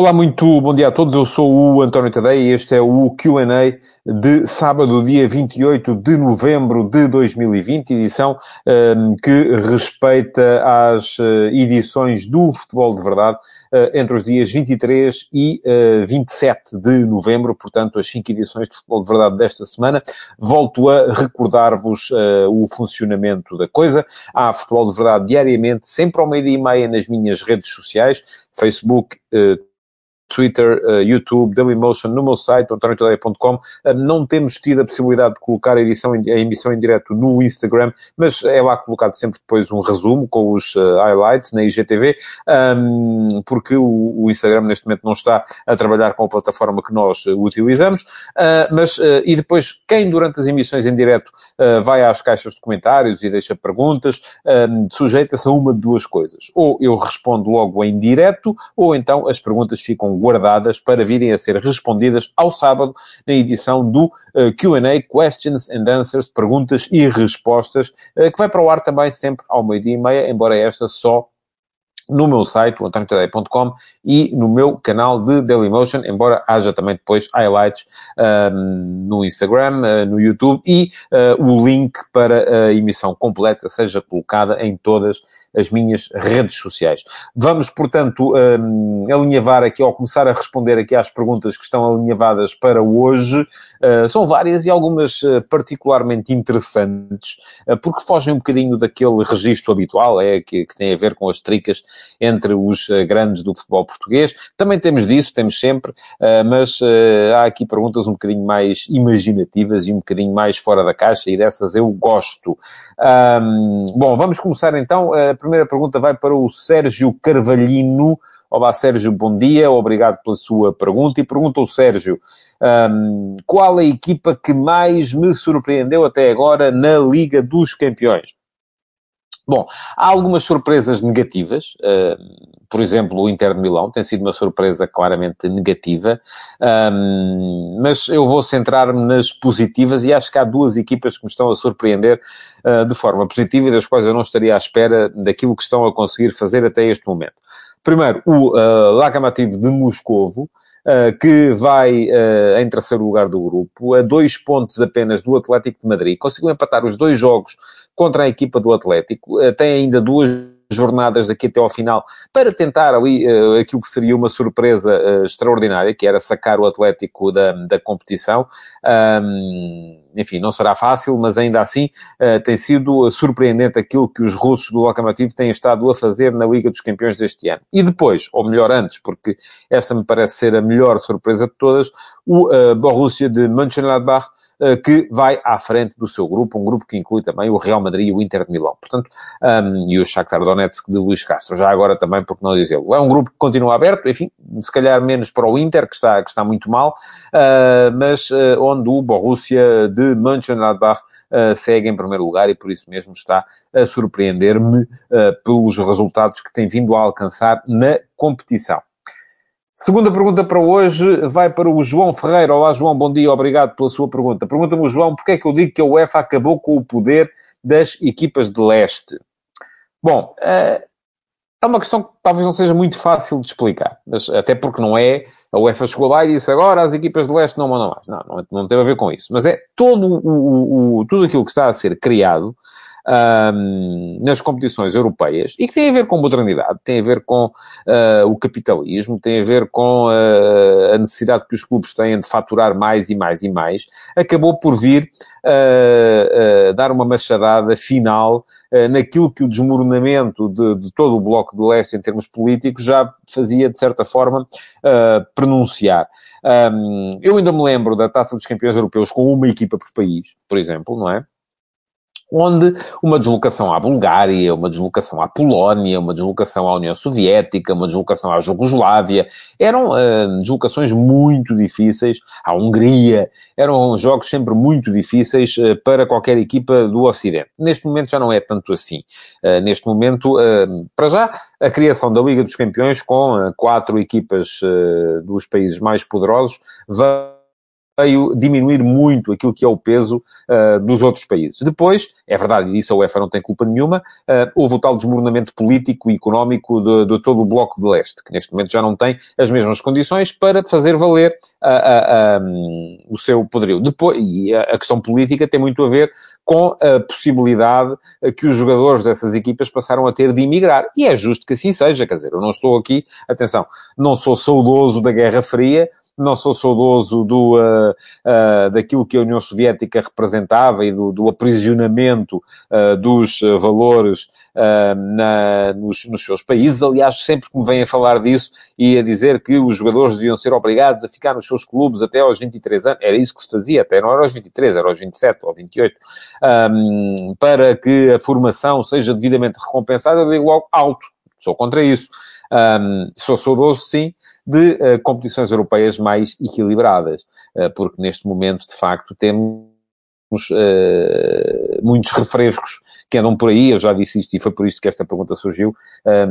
Olá, muito bom dia a todos. Eu sou o António Tadeia e este é o QA de sábado, dia 28 de novembro de 2020, edição um, que respeita as uh, edições do Futebol de Verdade uh, entre os dias 23 e uh, 27 de novembro, portanto, as cinco edições de Futebol de Verdade desta semana. Volto a recordar-vos uh, o funcionamento da coisa. Há Futebol de Verdade diariamente, sempre ao meio-dia e meia nas minhas redes sociais, Facebook, Twitter, uh, YouTube, Dailymotion, no meu site, antoniotadeia.com. Uh, não temos tido a possibilidade de colocar a, edição, a emissão em direto no Instagram, mas é lá colocado sempre depois um resumo com os uh, highlights na IGTV, um, porque o, o, Instagram neste momento não está a trabalhar com a plataforma que nós utilizamos, mas e depois quem durante as emissões em direto vai às caixas de comentários e deixa perguntas, um, sujeita-se a uma de duas coisas. Ou eu respondo logo em direto, ou então as perguntas ficam guardadas para virem a ser respondidas ao sábado na edição do uh, Q&A, Questions and Answers, perguntas e respostas, uh, que vai para o ar também sempre ao meio-dia e meia, embora esta só no meu site, o e no meu canal de Dailymotion, embora haja também depois highlights um, no Instagram, uh, no YouTube, e uh, o link para a emissão completa seja colocada em todas as minhas redes sociais. Vamos, portanto, um, alinhavar aqui, ou começar a responder aqui às perguntas que estão alinhavadas para hoje. Uh, são várias e algumas uh, particularmente interessantes, uh, porque fogem um bocadinho daquele registro habitual, é, que, que tem a ver com as tricas entre os grandes do futebol português. Também temos disso, temos sempre, mas há aqui perguntas um bocadinho mais imaginativas e um bocadinho mais fora da caixa, e dessas eu gosto. Um, bom, vamos começar então primeira pergunta vai para o Sérgio Carvalhino. Olá, Sérgio, bom dia, obrigado pela sua pergunta. E pergunta o Sérgio, um, qual a equipa que mais me surpreendeu até agora na Liga dos Campeões? Bom, há algumas surpresas negativas. Uh, por exemplo, o Inter de Milão tem sido uma surpresa claramente negativa, um, mas eu vou centrar-me nas positivas e acho que há duas equipas que me estão a surpreender uh, de forma positiva e das quais eu não estaria à espera daquilo que estão a conseguir fazer até este momento. Primeiro, o uh, Lokomotiv de Moscovo, Uh, que vai uh, em terceiro lugar do grupo, a dois pontos apenas do Atlético de Madrid. Conseguiu empatar os dois jogos contra a equipa do Atlético. Uh, tem ainda duas jornadas daqui até ao final para tentar ali uh, aquilo que seria uma surpresa uh, extraordinária, que era sacar o Atlético da, da competição. Um, enfim, não será fácil, mas ainda assim uh, tem sido surpreendente aquilo que os russos do Lokomotiv têm estado a fazer na Liga dos Campeões deste ano. E depois, ou melhor antes, porque esta me parece ser a melhor surpresa de todas, o Borussia de Mönchengladbach, que vai à frente do seu grupo, um grupo que inclui também o Real Madrid e o Inter de Milão. Portanto, um, e o Shakhtar Donetsk de Luís Castro. Já agora também, porque não dizê-lo. É um grupo que continua aberto, enfim, se calhar menos para o Inter, que está, que está muito mal, uh, mas uh, onde o Borussia de Mönchengladbach uh, segue em primeiro lugar e por isso mesmo está a surpreender-me pelos resultados que tem vindo a alcançar na competição. Segunda pergunta para hoje vai para o João Ferreira. Olá, João, bom dia, obrigado pela sua pergunta. Pergunta-me João, porque é que eu digo que a UEFA acabou com o poder das equipas de leste? Bom, é uma questão que talvez não seja muito fácil de explicar, mas até porque não é, a UEFA chegou lá e disse agora as equipas de leste não mandam mais. Não, não, não tem a ver com isso. Mas é todo o, o, o tudo aquilo que está a ser criado um, nas competições europeias e que tem a ver com modernidade, tem a ver com uh, o capitalismo, tem a ver com uh, a necessidade que os clubes têm de faturar mais e mais e mais, acabou por vir uh, dar uma machadada final naquilo que o desmoronamento de, de, todo o Bloco de Leste em termos políticos já fazia, de certa forma, pronunciar. Um, eu ainda me lembro da Taça dos Campeões Europeus com uma equipa por país, por exemplo, não é? Onde uma deslocação à Bulgária, uma deslocação à Polónia, uma deslocação à União Soviética, uma deslocação à Jugoslávia, eram uh, deslocações muito difíceis, à Hungria, eram jogos sempre muito difíceis uh, para qualquer equipa do Ocidente. Neste momento já não é tanto assim. Uh, neste momento, para já, a criação da Liga dos Campeões com quatro equipas dos países mais poderosos vai veio diminuir muito aquilo que é o peso uh, dos outros países. Depois, é verdade, e disso a UEFA não tem culpa nenhuma, uh, houve o tal desmoronamento político e económico de, de, todo o Bloco de Leste, que neste momento já não tem as mesmas condições para fazer valer uh, um, o seu poderio. Depois, e a, a questão política tem muito a ver com a possibilidade que os jogadores dessas equipas passaram a ter de emigrar. E é justo que assim seja, quer dizer, eu não estou aqui, atenção, não sou saudoso da Guerra Fria, não sou saudoso do, uh, uh, daquilo que a União Soviética representava e do, do aprisionamento uh, dos valores na, nos, nos, seus países. Aliás, sempre que me vêm a falar disso e a dizer que os jogadores deviam ser obrigados a ficar nos seus clubes até aos 23 anos, era isso que se fazia, até não era aos 23, era aos 27 ou 28, um, para que a formação seja devidamente recompensada, eu digo logo alto. Sou contra isso. Um, sou saudoso, sim, de uh, competições europeias mais equilibradas, uh, porque neste momento, de facto, temos uh, muitos refrescos que andam por aí, eu já disse isto e foi por isto que esta pergunta surgiu,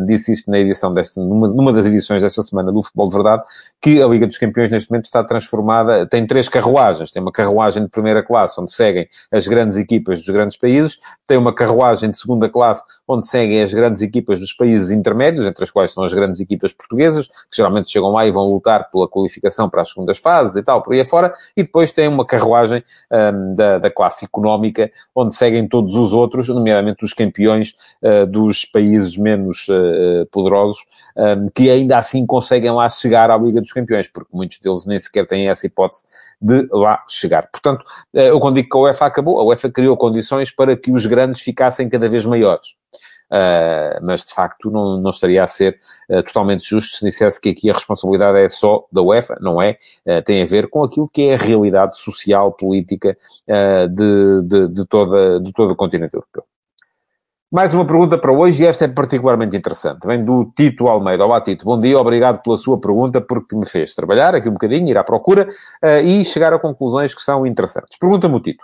disse isto na edição desta, numa, numa das edições desta semana do Futebol de Verdade, que a Liga dos Campeões neste momento está transformada, tem três carruagens, tem uma carruagem de primeira classe, onde seguem as grandes equipas dos grandes países, tem uma carruagem de segunda classe, onde seguem as grandes equipas dos países intermédios, entre as quais são as grandes equipas portuguesas, que geralmente chegam lá e vão lutar pela qualificação para as segundas fases e tal, por aí afora, e depois tem uma carruagem um, da, da classe económica, onde seguem todos os outros, nomeadamente os campeões uh, dos países menos uh, poderosos, um, que ainda assim conseguem lá chegar à Liga dos Campeões, porque muitos deles nem sequer têm essa hipótese de lá chegar. Portanto, eu quando digo que a UEFA acabou, a UEFA criou condições para que os grandes ficassem cada vez maiores. Uh, mas de facto não, não estaria a ser uh, totalmente justo se dissesse que aqui a responsabilidade é só da UEFA, não é? Uh, tem a ver com aquilo que é a realidade social, política de, de, de, toda, de todo o continente europeu. Mais uma pergunta para hoje e esta é particularmente interessante. Vem do Tito Almeida. Olá, Tito. Bom dia, obrigado pela sua pergunta, porque me fez trabalhar aqui um bocadinho, ir à procura e chegar a conclusões que são interessantes. Pergunta-me o Tito.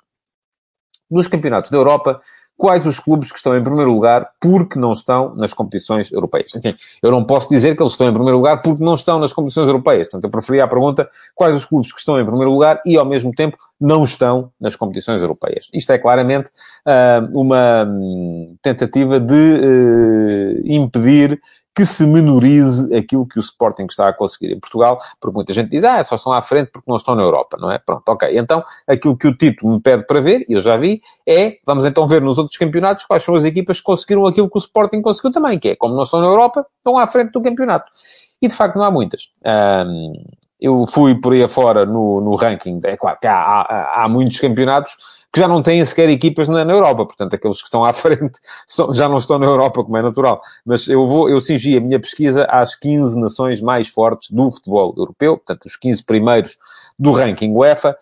Nos campeonatos da Europa, quais os clubes que estão em primeiro lugar porque não estão nas competições europeias. Enfim, eu não posso dizer que eles estão em primeiro lugar porque não estão nas competições europeias. Portanto, eu preferia a pergunta quais os clubes que estão em primeiro lugar e, ao mesmo tempo, não estão nas competições europeias. Isto é claramente uh, uma hum, tentativa de uh, impedir que se menorize aquilo que o Sporting está a conseguir em Portugal, porque muita gente diz, ah, só estão à frente porque não estão na Europa, não é? Pronto, ok. Então, aquilo que o Tito me pede para ver, e eu já vi, é, vamos então ver nos outros campeonatos quais são as equipas que conseguiram aquilo que o Sporting conseguiu também, que é, como não estão na Europa, estão à frente do campeonato. E, de facto, não há muitas. Eu fui por aí afora no, no ranking, é claro que há, há, há muitos campeonatos que já não têm sequer equipas na, na Europa, portanto, aqueles que estão à frente já não estão na Europa, como é natural. Mas eu vou, eu cingi a minha pesquisa às 15 nações mais fortes do futebol europeu, portanto, os 15 primeiros do ranking UEFA,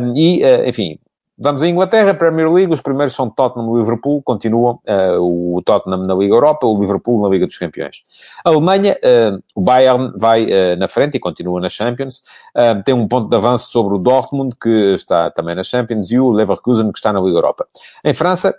um, e, uh, enfim, Vamos à Inglaterra, Premier League, os primeiros são Tottenham e Liverpool, continuam uh, o Tottenham na Liga Europa, o Liverpool na Liga dos Campeões. A Alemanha, uh, o Bayern vai uh, na frente e continua na Champions, tem um ponto de avanço sobre o Dortmund, que está também na Champions, e o Leverkusen, que está na Liga Europa. Em França,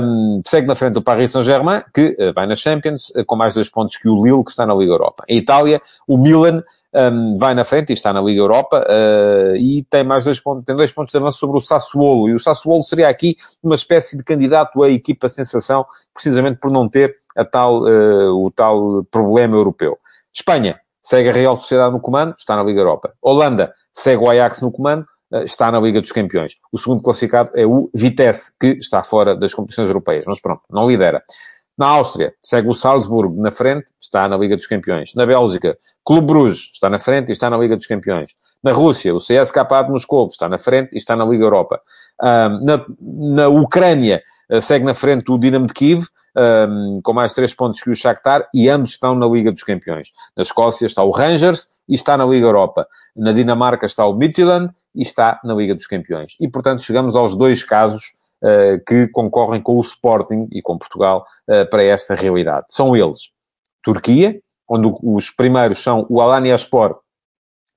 um, segue na frente o Paris Saint-Germain, que vai na Champions, com mais dois pontos que o Lille, que está na Liga Europa. Em Itália, o Milan um, vai na frente e está na Liga Europa uh, e tem mais dois pontos, tem dois pontos de avanço sobre o Sassuolo. E o Sassuolo seria aqui uma espécie de candidato à equipa sensação, precisamente por não ter a tal, uh, o tal problema europeu. Espanha segue a Real Sociedade no comando, está na Liga Europa. Holanda segue o Ajax no comando, uh, está na Liga dos Campeões. O segundo classificado é o Vitesse, que está fora das competições europeias, mas pronto, não lidera. Na Áustria, segue o Salzburgo na frente, está na Liga dos Campeões. Na Bélgica, Clube Bruges está na frente e está na Liga dos Campeões. Na Rússia, o CSKA de Moscou está na frente e está na Liga Europa. Um, na, na Ucrânia, uh, segue na frente o Dinamo de Kiev, um, com mais três pontos que o Shakhtar, e ambos estão na Liga dos Campeões. Na Escócia está o Rangers e está na Liga Europa. Na Dinamarca está o Midtjylland e está na Liga dos Campeões. E, portanto, chegamos aos dois casos eh, que concorrem com o Sporting e com Portugal uh, para esta realidade. São eles Turquia, onde os primeiros são o Alanyaspor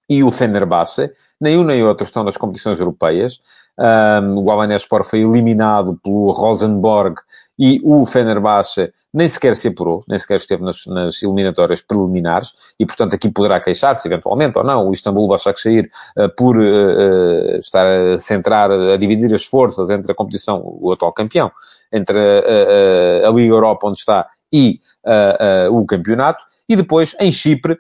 e o Fenerbahçe, nem um nem outro estão nas competições europeias. Um, o Alanyaspor foi eliminado pelo Rosenborg e o Fenerbahçe nem sequer se apurou, nem sequer esteve nas, nas eliminatórias preliminares, e portanto aqui poderá queixar-se eventualmente ou não, o Istambul Başakşehir uh, por uh, estar a centrar, a dividir as forças entre a competição, o atual campeão, entre a, a, Liga Europa onde está e o campeonato, e depois em Chipre,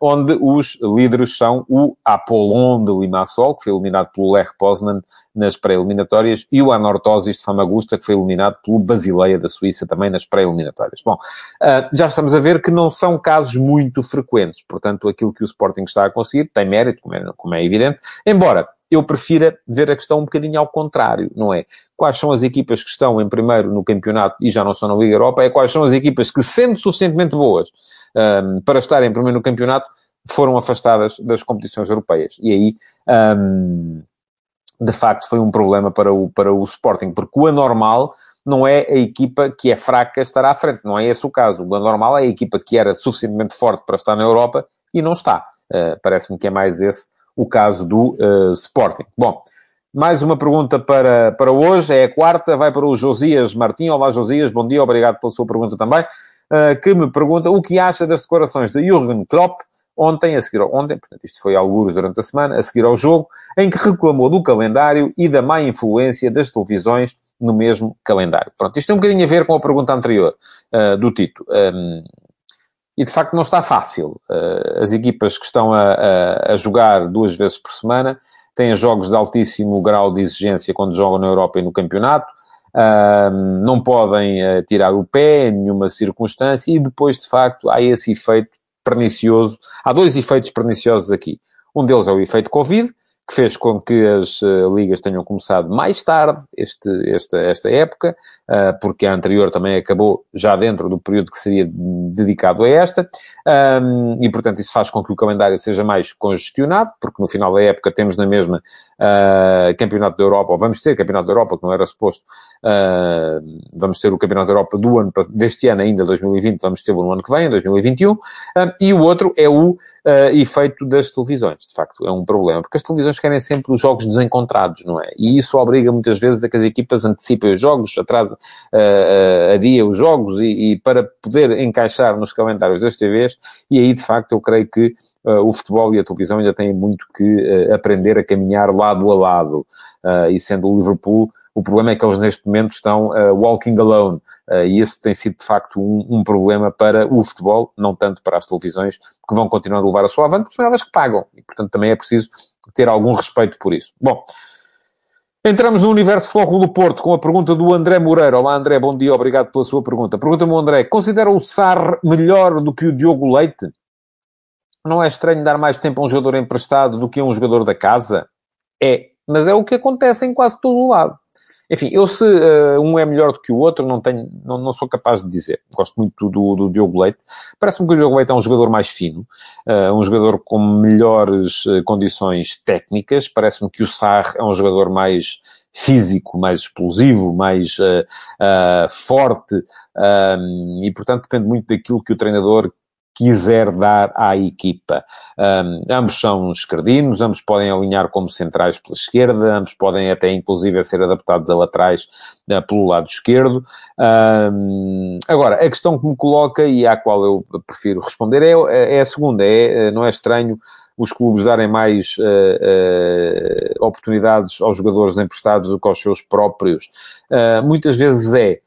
onde os líderes são o Apollon de Limassol, que foi eliminado pelo Lech Poznan nas pré-eliminatórias, e o Anorthosis de Famagusta, que foi eliminado pelo Basileia da Suíça também nas pré-eliminatórias. Bom, já estamos a ver que não são casos muito frequentes, portanto, aquilo que o Sporting está a conseguir tem mérito, como é, como é evidente, embora eu prefiro ver a questão um bocadinho ao contrário, não é? Quais são as equipas que estão em primeiro no campeonato e já não estão na Liga Europa, é quais são as equipas que, sendo suficientemente boas um, para estarem em primeiro no campeonato, foram afastadas das competições europeias. E aí, um, de facto, foi um problema para o, para o Sporting, porque o anormal não é a equipa que é fraca estar à frente, não é esse o caso. O anormal é a equipa que era suficientemente forte para estar na Europa e não está. Uh, Parece-me que é mais esse o caso do uh, Sporting. Bom, mais uma pergunta para, para hoje, é a quarta, vai para o Josias Martim. Olá, Josias, bom dia, obrigado pela sua pergunta também. Uh, que me pergunta o que acha das declarações de Jürgen Klopp ontem, a seguir ao, ontem, portanto, isto foi alguns durante a semana, a seguir ao jogo, em que reclamou do calendário e da má influência das televisões no mesmo calendário. Pronto, isto tem um bocadinho a ver com a pergunta anterior uh, do Tito. Um, e de facto não está fácil. Uh, as equipas que estão a, a, a, jogar duas vezes por semana têm jogos de altíssimo grau de exigência quando jogam na Europa e no campeonato. Uh, não podem uh, tirar o pé em nenhuma circunstância e depois, de facto, há esse efeito pernicioso. Há dois efeitos perniciosos aqui. Um deles é o efeito Covid, que fez com que as uh, ligas tenham começado mais tarde este, esta, esta época, uh, porque a anterior também acabou já dentro do período que seria dedicado a esta, um, e portanto isso faz com que o calendário seja mais congestionado, porque no final da época temos na mesma uh, Campeonato da Europa, ou vamos ter Campeonato da Europa, que não era suposto, vamos ter o Campeonato da Europa do ano, deste ano ainda, 2020, vamos ter no ano que vem, em 2021, e o outro é o efeito das televisões, de facto, é um problema, porque as televisões querem sempre os jogos desencontrados, não é? E isso obriga muitas vezes a que as equipas antecipem os jogos, atrasam, uh, uh, os jogos e, e, para poder encaixar nos calendários das TVs, e aí de facto eu creio que uh, o futebol e a televisão ainda têm muito que aprender a caminhar lado a lado. E sendo o Liverpool o problema é que eles neste momento estão uh, walking alone. Uh, e esse tem sido de facto um, um, problema para o futebol, não tanto para as televisões, que vão continuar a levar a sua avante, porque são elas que pagam. E portanto também é preciso ter algum respeito por isso. Bom. Entramos no Universo Foco do Porto com a pergunta do André Moreira. Olá, André, bom dia, obrigado pela sua pergunta. Pergunta-me André: considera o SAR melhor do que o Diogo Leite? Não é estranho dar mais tempo a um jogador emprestado do que a um jogador da casa? É, mas é o que acontece em quase todo o lado. Enfim, eu se uh, um é melhor do que o outro, não tenho, não, não sou capaz de dizer. Gosto muito do, do Diogo Leite. Parece-me que o Diogo Leite é um jogador mais fino, uh, um jogador com melhores uh, condições técnicas. Parece-me que o Sarr é um jogador mais físico, mais explosivo, mais forte, e portanto depende muito daquilo que o treinador quiser dar à equipa. Um, ambos são esquerdinos, ambos podem alinhar como centrais pela esquerda, ambos podem até inclusive ser adaptados a laterais uh, pelo lado esquerdo. Um, agora, a questão que me coloca e à qual eu prefiro responder é, é a segunda, é, eh, não é estranho os clubes darem mais uh, uh, oportunidades aos jogadores emprestados do que aos seus próprios. Uh, muitas vezes é,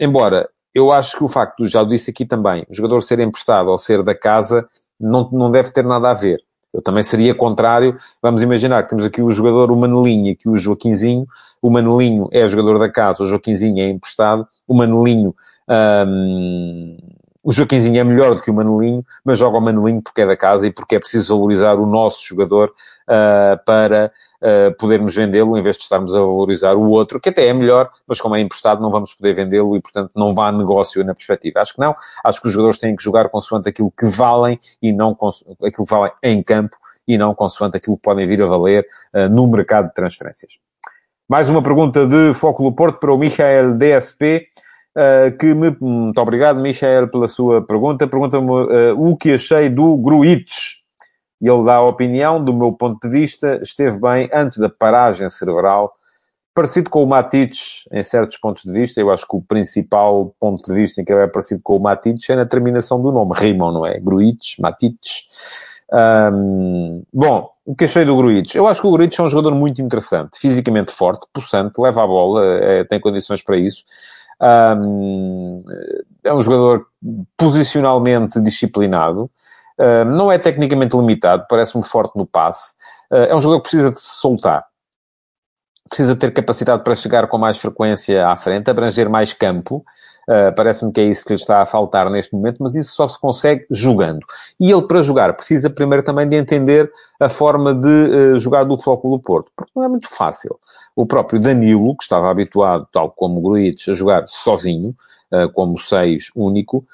embora eu acho que o facto, já o disse aqui também, o jogador ser emprestado ou ser da casa não, não deve ter nada a ver. Eu também seria contrário. Vamos imaginar que temos aqui o jogador, o Manelinho, e aqui o Joaquinzinho. O Manelinho é jogador da casa, o Joaquinzinho é emprestado. O Manelinho, hum, o Joaquinzinho é melhor do que o Manelinho, mas joga o Manelinho porque é da casa e porque é preciso valorizar o nosso jogador uh, para uh, podermos vendê-lo, em vez de estarmos a valorizar o outro, que até é melhor, mas como é emprestado não vamos poder vendê-lo e, portanto, não vá negócio na perspectiva. Acho que não. Acho que os jogadores têm que jogar consoante aquilo que valem e não aquilo que valem em campo e não consoante aquilo que podem vir a valer uh, no mercado de transferências. Mais uma pergunta de Foco do Porto para o Michael DSP. Uh, que me... Muito obrigado, Michael, pela sua pergunta. Pergunta-me uh, o que achei do Gruitch e ele dá a opinião, do meu ponto de vista, esteve bem antes da paragem cerebral, parecido com o Matic em certos pontos de vista. Eu acho que o principal ponto de vista em que ele é parecido com o Matic é na terminação do nome. Rimam, não é? Gruitch, Matic. Um, bom, o que achei do Gruitch? Eu acho que o Gruitch é um jogador muito interessante, fisicamente forte, possante, leva a bola, é, tem condições para isso. Um, é um jogador posicionalmente disciplinado. Uh, não é tecnicamente limitado, parece-me forte no passe. Uh, é um jogador que precisa de se soltar precisa ter capacidade para chegar com mais frequência à frente, abranger mais campo. Uh, Parece-me que é isso que lhe está a faltar neste momento, mas isso só se consegue jogando. E ele, para jogar, precisa primeiro também de entender a forma de uh, jogar do Flóculo Porto, porque não é muito fácil. O próprio Danilo, que estava habituado, tal como o Gruitch, a jogar sozinho, uh, como seis único,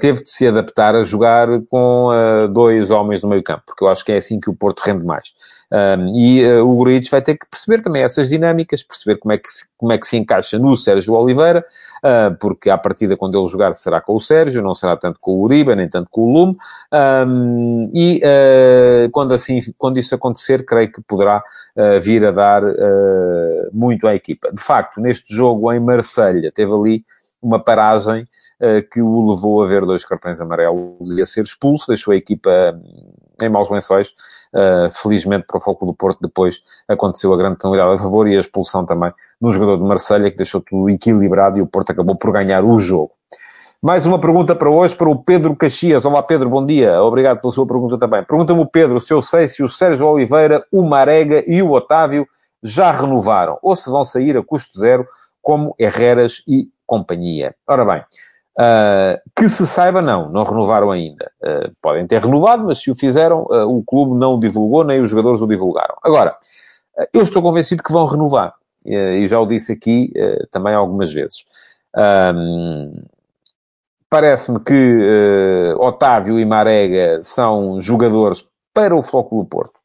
teve de se adaptar a jogar com dois homens no meio campo, porque eu acho que é assim que o Porto rende mais. Um, e uh, o Gruitch vai ter que perceber também essas dinâmicas, perceber como é que se, como é que se encaixa no Sérgio Oliveira, uh, porque à partida, quando ele jogar, será com o Sérgio, não será tanto com o Uribe, nem tanto com o Lume. Um, e uh, quando, assim, quando isso acontecer, creio que poderá vir a dar muito à equipa. De facto, neste jogo em Marselha teve ali uma paragem que o levou a ver dois cartões amarelos e a ser expulso, deixou a equipa em maus lençóis. Uh, felizmente para o Foco do Porto, depois aconteceu a grande penalidade a favor e a expulsão também no jogador de Marselha que deixou tudo equilibrado e o Porto acabou por ganhar o jogo. Mais uma pergunta para hoje, para o Pedro Caxias. Olá, Pedro, bom dia. Obrigado pela sua pergunta também. Pergunta-me o Pedro se eu sei se o Sérgio Oliveira, o Marega e o Otávio já renovaram ou se vão sair a custo zero, como Herreras e companhia. Ora bem, Uh, que se saiba, não, não renovaram ainda. Uh, podem ter renovado, mas se o fizeram, uh, o clube não o divulgou, nem os jogadores o divulgaram. Agora, eu estou convencido que vão renovar, e já o disse aqui também algumas vezes. Parece-me que Otávio e Marega são jogadores para o Flóculo Porto.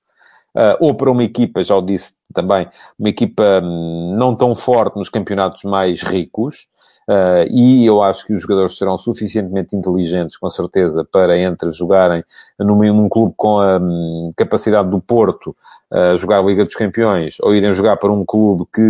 ou para uma equipa, já o disse também, uma equipa hum, não tão forte nos campeonatos mais ricos, Uh, e eu acho que os jogadores serão suficientemente inteligentes, com certeza, para entre jogarem num, num clube com a um, capacidade do Porto uh, jogar Liga dos Campeões, ou irem jogar para um clube que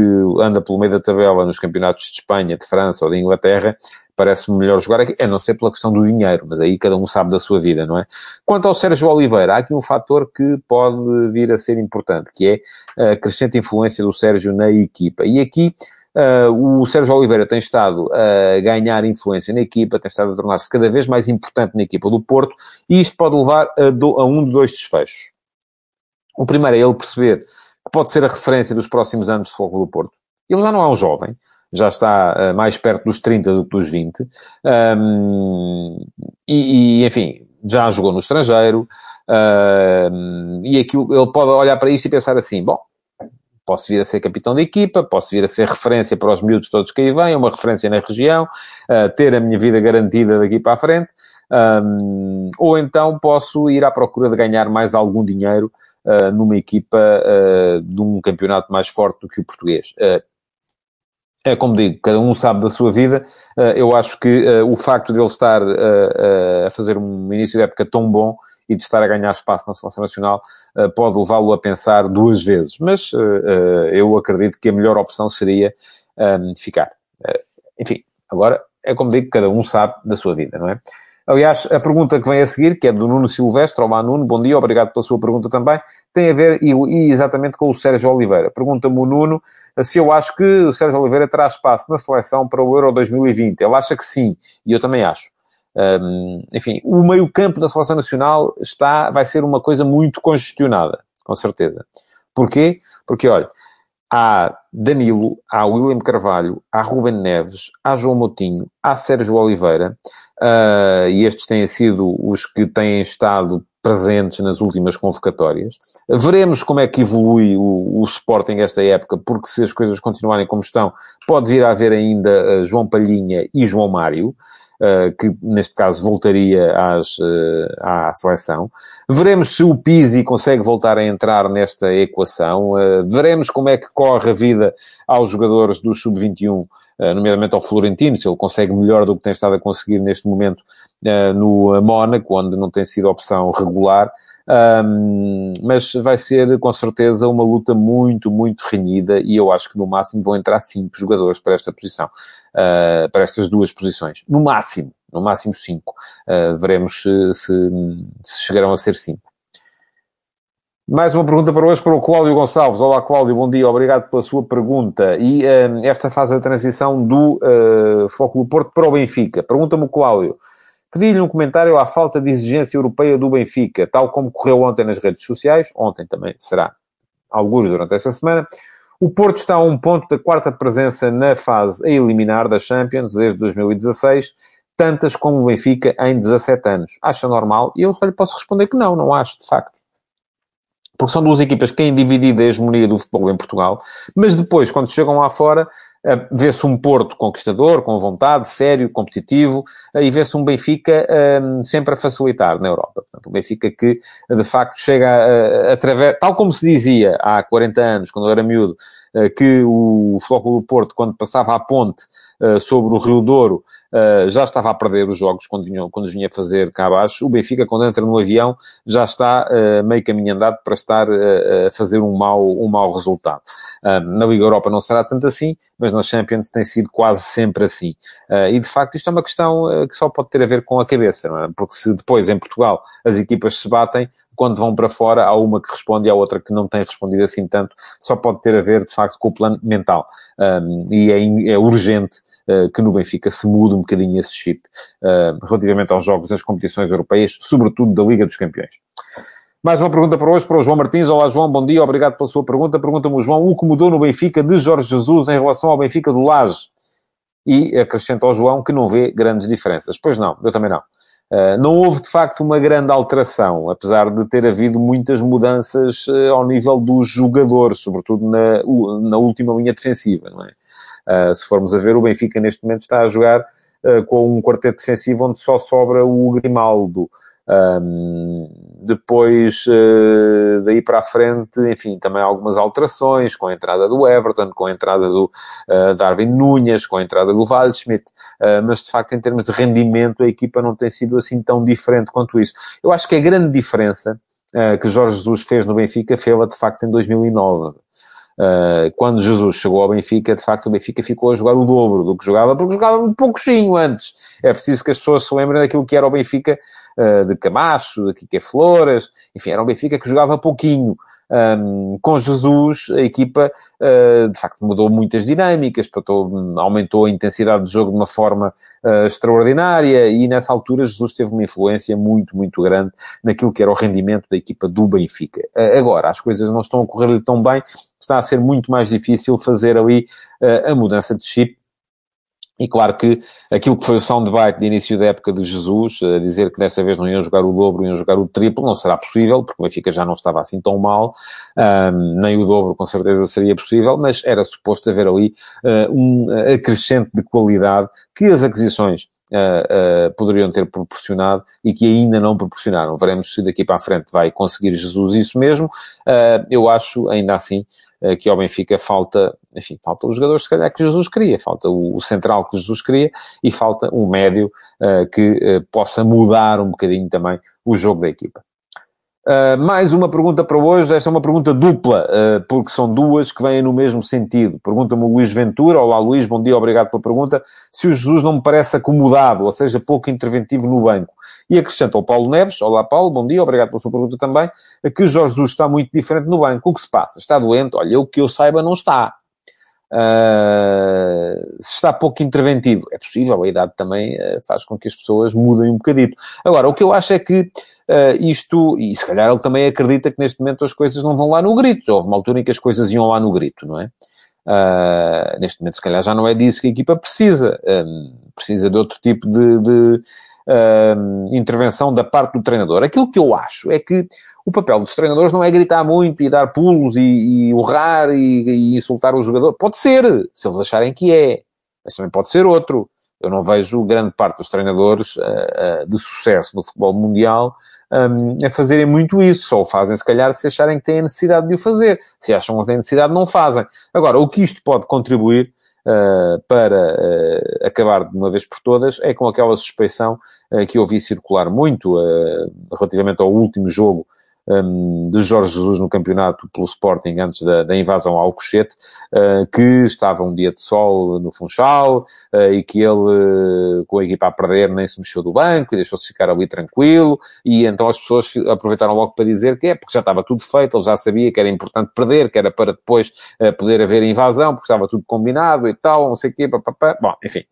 anda pelo meio da tabela nos campeonatos de Espanha, de França ou de Inglaterra, parece-me melhor jogar aqui, a não ser pela questão do dinheiro, mas aí cada um sabe da sua vida, não é? Quanto ao Sérgio Oliveira, há aqui um fator que pode vir a ser importante, que é a crescente influência do Sérgio na equipa. E aqui Uh, o Sérgio Oliveira tem estado a ganhar influência na equipa, tem estado a tornar-se cada vez mais importante na equipa do Porto, e isto pode levar a, do, a um de dois desfechos. O primeiro é ele perceber que pode ser a referência dos próximos anos do Fogo do Porto. Ele já não é um jovem, já está uh, mais perto dos 30 do que dos 20, um, e, e, enfim, já jogou no estrangeiro, uh, e aqui ele pode olhar para isto e pensar assim, bom, posso vir a ser capitão da equipa, posso vir a ser referência para os miúdos todos que aí vêm, uma referência na região, uh, ter a minha vida garantida daqui para a frente, um, ou então posso ir à procura de ganhar mais algum dinheiro uh, numa equipa uh, de um campeonato mais forte do que o português. É como digo, cada um sabe da sua vida. Eu acho que o facto de ele estar a fazer um início de época tão bom e de estar a ganhar espaço na seleção nacional eh, pode levá-lo a pensar duas vezes. Mas eh, eh, eu acredito que a melhor opção seria ehm, ficar. enfim, agora é como digo, cada um sabe da sua vida, não é? Aliás, a pergunta que vem a seguir, que é do Nuno Silvestre, olá Nuno, bom dia, obrigado pela sua pergunta também, tem a ver e, e exatamente com o Sérgio Oliveira. Pergunta-me o Nuno se eu acho que o Sérgio Oliveira terá espaço na seleção para o Euro 2020. Ele acha que sim, e eu também acho. Um, enfim, o meio-campo da seleção nacional está, vai ser uma coisa muito congestionada, com certeza. Porquê? Porque, olha, há Danilo, há William Carvalho, há Ruben Neves, há João Moutinho, há Sérgio Oliveira, uh, e estes têm sido os que têm estado presentes nas últimas convocatórias. Veremos como é que evolui o, o Sporting esta época, porque se as coisas continuarem como estão, pode vir a haver ainda uh, João Palhinha e João Mário. Uh, que neste caso voltaria às, uh, à seleção. Veremos se o Pizzi consegue voltar a entrar nesta equação. Uh, veremos como é que corre a vida aos jogadores do Sub-21 nomeadamente ao Florentino, se ele consegue melhor do que tem estado a conseguir neste momento no Mónaco, onde não tem sido opção regular. Um, mas vai ser com certeza uma luta muito, muito renhida e eu acho que no máximo vão entrar cinco jogadores para esta posição, uh, para estas duas posições. No máximo, no máximo cinco. Uh, veremos se, se, se chegarão a ser cinco. Mais uma pergunta para hoje para o Cláudio Gonçalves. Olá, Cláudio, bom dia, obrigado pela sua pergunta. E esta fase da transição do uh, Foco do Porto para o Benfica. Pergunta-me Cláudio. Pedi-lhe um comentário à falta de exigência europeia do Benfica, tal como correu ontem nas redes sociais, ontem também será alguns durante esta semana. O Porto está a um ponto da quarta presença na fase a eliminar da Champions desde 2016, tantas como o Benfica em 17 anos. Acha normal? E eu só lhe posso responder que não, não acho, de facto. Porque são duas equipas que têm dividido a hegemonia do futebol em Portugal, mas depois, quando chegam lá fora, vê-se um Porto conquistador, com vontade, sério, competitivo, eh, e vê-se um Benfica um, ehm, sempre a facilitar na Europa. Portanto, um Benfica que, de facto, chega através, tal como se dizia há 40 anos, quando eu era miúdo, uh, que o Futebol do Porto, quando passava a ponte sobre o Rio Douro, uh, já estava a perder os jogos quando vinha, quando vinha fazer cá abaixo. O Benfica, quando entra no avião, já está uh, meio caminho andado para estar uh, a fazer um mau, um mau resultado. na Liga Europa não será tanto assim, mas na Champions tem sido quase sempre assim. e, de facto, isto é uma questão que só pode ter a ver com a cabeça, é? porque se depois, em Portugal, as equipas se batem, quando vão para fora, há uma que responde e há outra que não tem respondido assim tanto, só pode ter a ver, de facto, com o plano mental. Um, e é, é urgente uh, que no Benfica se mude um bocadinho esse chip uh, relativamente aos jogos das competições europeias, sobretudo da Liga dos Campeões. Mais uma pergunta para hoje, para o João Martins. Olá, João, bom dia, obrigado pela sua pergunta. Pergunta-me o João, o que mudou no Benfica de Jorge Jesus em relação ao Benfica do Laje? E acrescenta ao João que não vê grandes diferenças. Pois não, eu também não. Uh, não houve, de facto, uma grande alteração, apesar de ter havido muitas mudanças uh, ao nível dos jogadores, sobretudo na, na última linha defensiva, é? Uh, se formos a ver, o Benfica neste momento está a jogar com um quarteto defensivo onde só sobra o Grimaldo, um, depois, uh, daí para a frente, enfim, também algumas alterações, com a entrada do Everton, com a entrada do uh, Darwin Núñez, com a entrada do Waldschmidt, uh, mas de facto, em termos de rendimento, a equipa não tem sido assim tão diferente quanto isso. Eu acho que a grande diferença que Jorge Jesus fez no Benfica fez-la de facto em 2009. Uh, quando Jesus chegou ao Benfica, de facto, o Benfica ficou a jogar o dobro do que jogava, porque jogava um pouquinho antes. É preciso que as pessoas se lembrem daquilo que era o Benfica uh, de Camacho, de Kike Flores, enfim, era um Benfica que jogava pouquinho. Um, com Jesus, a equipa uh, de facto mudou muitas dinâmicas, aumentou a intensidade do jogo de uma forma uh, extraordinária e nessa altura Jesus teve uma influência muito, muito grande naquilo que era o rendimento da equipa do Benfica. Uh, agora, as coisas não estão a correr tão bem, está a ser muito mais difícil fazer ali a mudança de chip e claro que aquilo que foi o soundbite de início da época de Jesus, a dizer que dessa vez não iam jogar o dobro, iam jogar o triplo, não será possível, porque o Benfica já não estava assim tão mal, um, nem o dobro com certeza seria possível, mas era suposto haver ali uh, um acrescente de qualidade que as aquisições Uh, uh, poderiam ter proporcionado e que ainda não proporcionaram. Veremos se daqui para a frente vai conseguir Jesus isso mesmo. Uh, eu acho, ainda assim, que ao Benfica falta, enfim, falta os jogadores se calhar que Jesus queria, falta o, central que Jesus queria e falta um médio uh, que uh, possa mudar um bocadinho também o jogo da equipa. Uh, mais uma pergunta para hoje. Esta é uma pergunta dupla, porque são duas que vêm no mesmo sentido. Pergunta-me o Luís Ventura. Olá, Luís, bom dia, obrigado pela pergunta. Se o Jesus não me parece acomodado, ou seja, pouco interventivo no banco. E acrescenta ao Paulo Neves. Olá, Paulo, bom dia, obrigado pela sua pergunta também. Que Jorge Jesus está muito diferente no banco. O que se passa? Está doente? Olha, o que eu saiba não está. Uh, está pouco interventivo, é possível, a idade também uh, faz com que as pessoas mudem um bocadito. Agora, o que eu acho é que uh, isto, e se calhar ele também acredita que neste momento as coisas não vão lá no grito. Houve uma altura em que as coisas iam lá no grito, não é? neste momento, se calhar, já não é disso que a equipa precisa. Um, precisa de outro tipo de, de intervenção da parte do treinador. Aquilo que eu acho é que o papel dos treinadores não é gritar muito e dar pulos e, e urrar e, e, insultar o jogador. Pode ser, se eles acharem que é, mas também pode ser outro. Eu não vejo grande parte dos treinadores uh, uh, de sucesso no futebol mundial um, a fazerem muito isso. Só o fazem, se calhar, se acharem que têm a necessidade de o fazer. Se acham que têm necessidade, não fazem. Agora, o que isto pode contribuir uh, para uh, acabar de uma vez por todas é com aquela suspeição uh, que eu vi circular muito relativamente ao último jogo um, de Jorge Jesus no campeonato pelo Sporting antes da, da invasão ao Cochete, uh, que estava um dia de sol no Funchal uh, e que ele, com a equipa a perder, nem se mexeu do banco e deixou-se ficar ali tranquilo. E então as pessoas aproveitaram logo para dizer que é porque já estava tudo feito, ele já sabia que era importante perder, que era para depois uh, poder haver invasão, porque estava tudo combinado e tal, não sei o quê, papapá. Bom, enfim,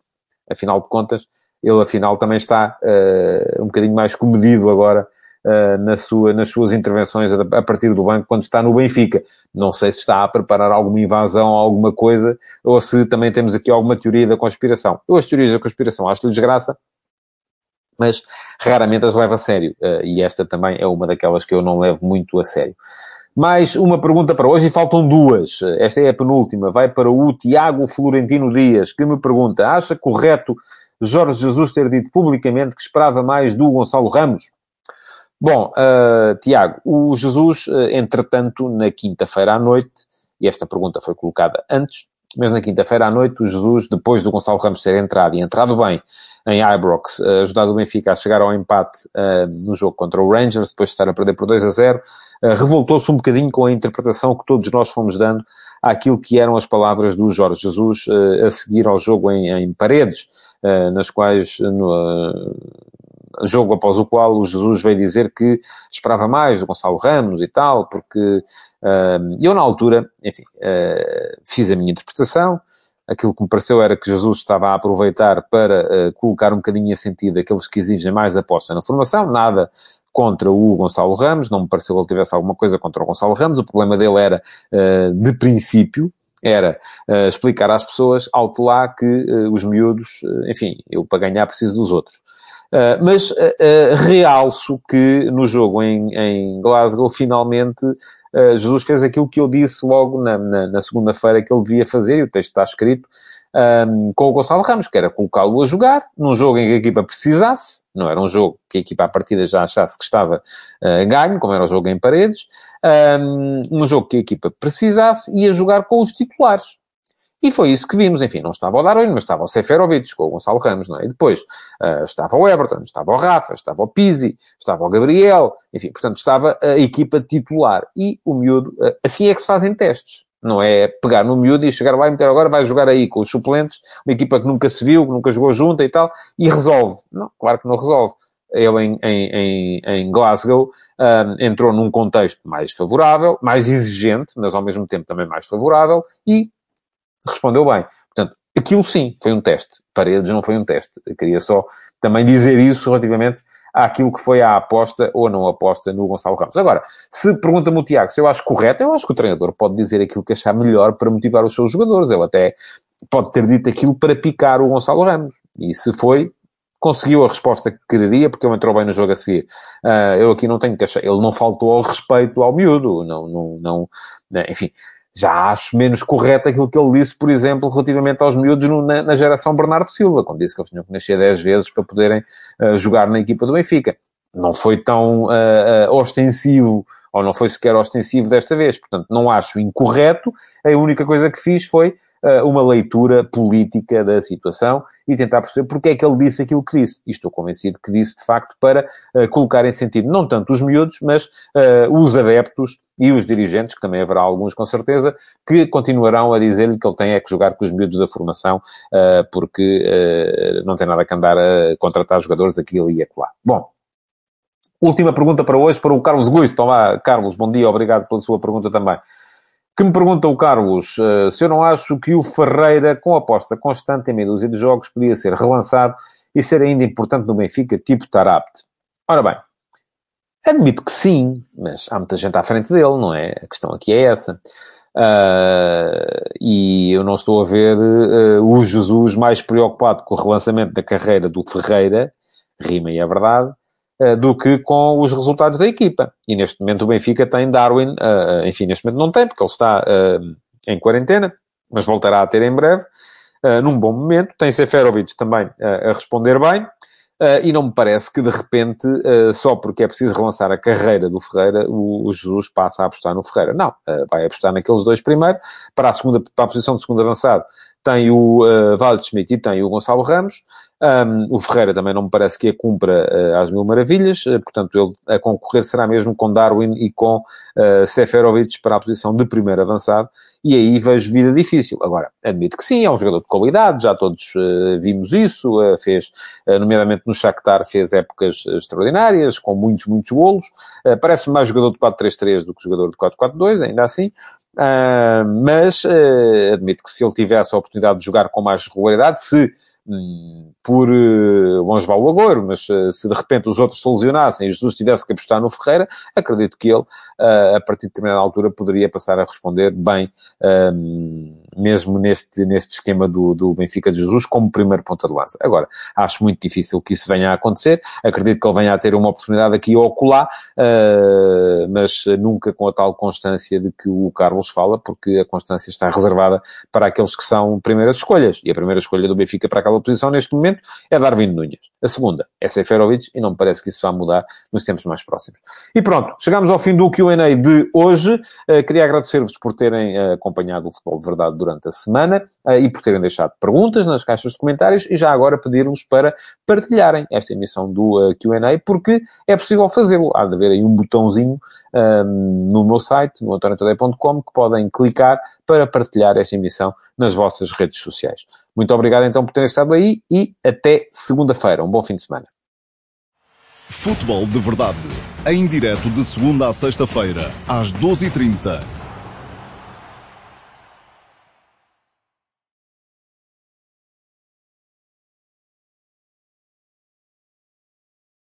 afinal de contas, ele afinal também está um bocadinho mais comedido agora uh, na sua, nas suas intervenções a, a, partir do banco quando está no Benfica. Não sei se está a preparar alguma invasão alguma coisa, ou se também temos aqui alguma teoria da conspiração. Eu as teorias da conspiração acho-lhes graça, mas raramente as levo a sério. Uh, e esta também é uma daquelas que eu não levo muito a sério. Mais uma pergunta para hoje e faltam duas. Esta é a penúltima. Vai para o Tiago Florentino Dias, que me pergunta: acha correto Jorge Jesus ter dito publicamente que esperava mais do Gonçalo Ramos? Bom, uh, Tiago, o Jesus, uh, entretanto, na quinta-feira à noite, e esta pergunta foi colocada antes, mas na quinta-feira à noite, o Jesus, depois do Gonçalo Ramos ter entrado e entrado bem em Ibrox, uh, ajudado o Benfica a chegar ao empate uh, no jogo contra o Rangers, depois de estar a perder por 2 a 0, revoltou-se um bocadinho com a interpretação que todos nós fomos dando àquilo que eram as palavras do Jorge Jesus a seguir ao jogo em, em Paredes, nas quais, no, jogo após o qual o Jesus veio dizer que esperava mais do Gonçalo Ramos e tal, porque uh, eu na altura, enfim, uh, fiz a minha interpretação, aquilo que me pareceu era que Jesus estava a aproveitar para uh, colocar um bocadinho a sentido aqueles que exigem mais aposta na formação, nada contra o Gonçalo Ramos, não me pareceu que ele tivesse alguma coisa contra o Gonçalo Ramos, o problema dele era, uh, de princípio, era uh, explicar às pessoas, alto lá, que os miúdos, enfim, eu para ganhar preciso dos outros. Uh, mas uh, uh, realço que no jogo em, em Glasgow, finalmente, Jesus fez aquilo que eu disse logo na, na, na segunda-feira que ele devia fazer, e o texto está escrito, um, com o Gonçalo Ramos, que era colocá-lo a jogar num jogo em que a equipa precisasse, não era um jogo que a equipa à partida já achasse que estava ganho, como era o jogo em paredes, um, um jogo que a equipa precisasse e a jogar com os titulares. E foi isso que vimos. Enfim, não estava o Darwin, mas estava o Seferovic com o Gonçalo Ramos, não é? E depois uh, estava o Everton, estava o Rafa, estava o Pizzi, estava o Gabriel. Enfim, portanto, estava a equipa titular. E o miúdo... Uh, assim é que se fazem testes. Não é pegar no miúdo e chegar lá e meter agora, vai jogar aí com os suplentes, uma equipa que nunca se viu, que nunca jogou junta e tal, e resolve. Não, claro que não resolve. Ele em, em, em Glasgow um, ah, entrou num contexto mais favorável, mais exigente, mas ao mesmo tempo também mais favorável, e respondeu bem. Portanto, aquilo sim foi um teste. Paredes não foi um teste. Eu queria só também dizer isso relativamente àquilo que foi a aposta ou não aposta no Gonçalo Ramos. Agora, se pergunta-me o Tiago se eu acho correto, eu acho que o treinador pode dizer aquilo que achar melhor para motivar os seus jogadores. Ele até pode ter dito aquilo para picar o Gonçalo Ramos. E se foi, conseguiu a resposta que queria, porque ele entrou bem no jogo a seguir. Uh, eu aqui não tenho que achar. Ele não faltou ao respeito ao miúdo. Não, não, não, enfim já acho menos correto aquilo que ele disse, por exemplo, relativamente aos miúdos no, na, na, geração Bernardo Silva, quando disse que eles tinham que nascer 10 vezes para poderem uh, jogar na equipa do Benfica. Não foi tão uh, uh, ostensivo, ou não foi sequer ostensivo desta vez. Portanto, não acho incorreto. A única coisa que fiz foi uma leitura política da situação e tentar perceber porque é que ele disse aquilo que disse. E estou convencido que disse, de facto, para uh, colocar em sentido não tanto os miúdos, mas uh, os adeptos e os dirigentes, que também haverá alguns com certeza, que continuarão a dizer-lhe que ele tem é que jogar com os miúdos da formação, porque não tem nada que andar a contratar jogadores aqui, ali e acolá. Bom, última pergunta para hoje, para o Carlos Guiz. Então lá, Carlos, bom dia, obrigado pela sua pergunta também. Que me pergunta o Carlos uh, se eu não acho que o Ferreira, com aposta constante em meia dúzia de jogos, podia ser relançado e ser ainda importante no Benfica, tipo Tarapte. Ora bem, admito que sim, mas há muita gente à frente dele, não é? A questão aqui é essa. Uh, e eu não estou a ver uh, o Jesus mais preocupado com o relançamento da carreira do Ferreira, rima e é verdade, do que com os resultados da equipa. E neste momento o Benfica tem Darwin, uh, enfim, neste momento não tem, porque ele está em quarentena, mas voltará a ter em breve, num bom momento. Tem Seferovic também a responder bem. e não me parece que de repente, só porque é preciso relançar a carreira do Ferreira, o Jesus passa a apostar no Ferreira. Não, vai apostar naqueles dois primeiro. Para a, segunda, para a posição de segundo avançado, tem o uh, Waldschmidt e tem o Gonçalo Ramos. Um, o Ferreira também não me parece que a cumpra uh, às mil maravilhas, uh, portanto, ele a concorrer será mesmo com Darwin e com uh, Seferovic para a posição de primeiro avançado, e aí vejo vida difícil. Agora, admito que sim, é um jogador de qualidade, já todos vimos isso, fez, nomeadamente no Shakhtar, fez épocas extraordinárias, com muitos, muitos golos, parece mais jogador de 4-3-3 do que jogador de 4-4-2, ainda assim, mas admito que se ele tivesse a oportunidade de jogar com mais regularidade, se Hum, por uh, vamos levar o Agüero, mas uh, se de repente os outros se lesionassem e Jesus tivesse que apostar no Ferreira, acredito que ele, uh, a partir de determinada altura, poderia passar a responder bem, uh, mesmo neste, neste esquema do, do Benfica de Jesus, como primeiro ponta de lança. Agora, acho muito difícil que isso venha a acontecer, acredito que ele venha a ter uma oportunidade aqui ou acolá, mas nunca com a tal constância de que o Carlos fala, porque a constância está reservada para aqueles que são primeiras escolhas, e a primeira escolha do Benfica para aquela posição neste momento é Darwin Nunes. A segunda é Seferovic e não me parece que isso vá mudar nos tempos mais próximos. E pronto, chegamos ao fim do Q&A de hoje. Uh, queria agradecer-vos por terem uh, acompanhado o Futebol de Verdade durante a semana uh, e por terem deixado perguntas nas caixas de comentários e já agora pedir-vos para partilharem esta emissão do Q&A porque é possível fazê-lo. Há de haver aí um botãozinho um, no meu site, no antoniotoday.com, que podem clicar para partilhar esta emissão nas vossas redes sociais. Muito obrigado então por terem estado aí e até segunda-feira. Um bom fim de semana. Futebol de Verdade, em direto de segunda a sexta-feira, às 12h30